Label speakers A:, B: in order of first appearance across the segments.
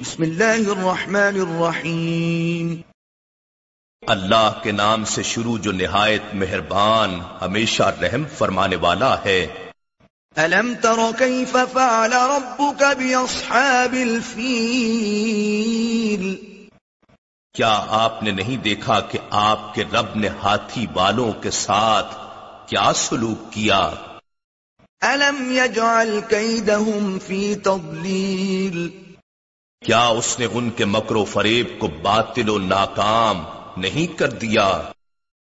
A: بسم اللہ الرحمن الرحیم۔
B: اللہ کے نام سے شروع جو نہایت مہربان ہمیشہ رحم فرمانے والا ہے۔
A: الم تر کیف فعل ربک باصحاب الفیل؟
B: کیا آپ نے نہیں دیکھا کہ آپ کے رب نے ہاتھی والوں کے ساتھ کیا سلوک کیا؟
A: الم يجعل كيدهم في تضليل
B: کیا اس نے ان کے مکر و فریب کو باطل و ناکام نہیں کر دیا؟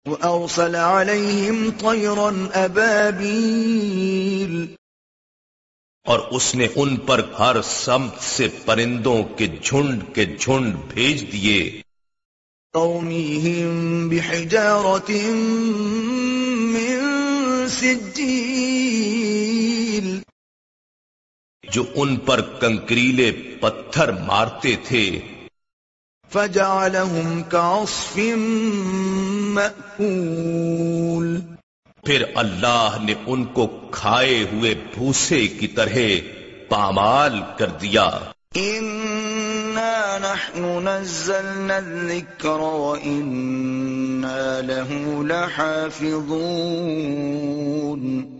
A: وأرسل عليهم طيرا أبابيل
B: اور اس نے ان پر ہر سمت سے پرندوں کے جھنڈ کے جھنڈ بھیج دیے۔
A: ترميهم بحجارة من سجيل
B: جو ان پر کنکریلے پتھر مارتے تھے۔
A: فجعلهم كعصف مأكول
B: پھر اللہ نے ان کو کھائے ہوئے بھوسے کی طرح پامال کر دیا۔
A: إنا نحن نزلنا الذكر وإنا له لحافظون۔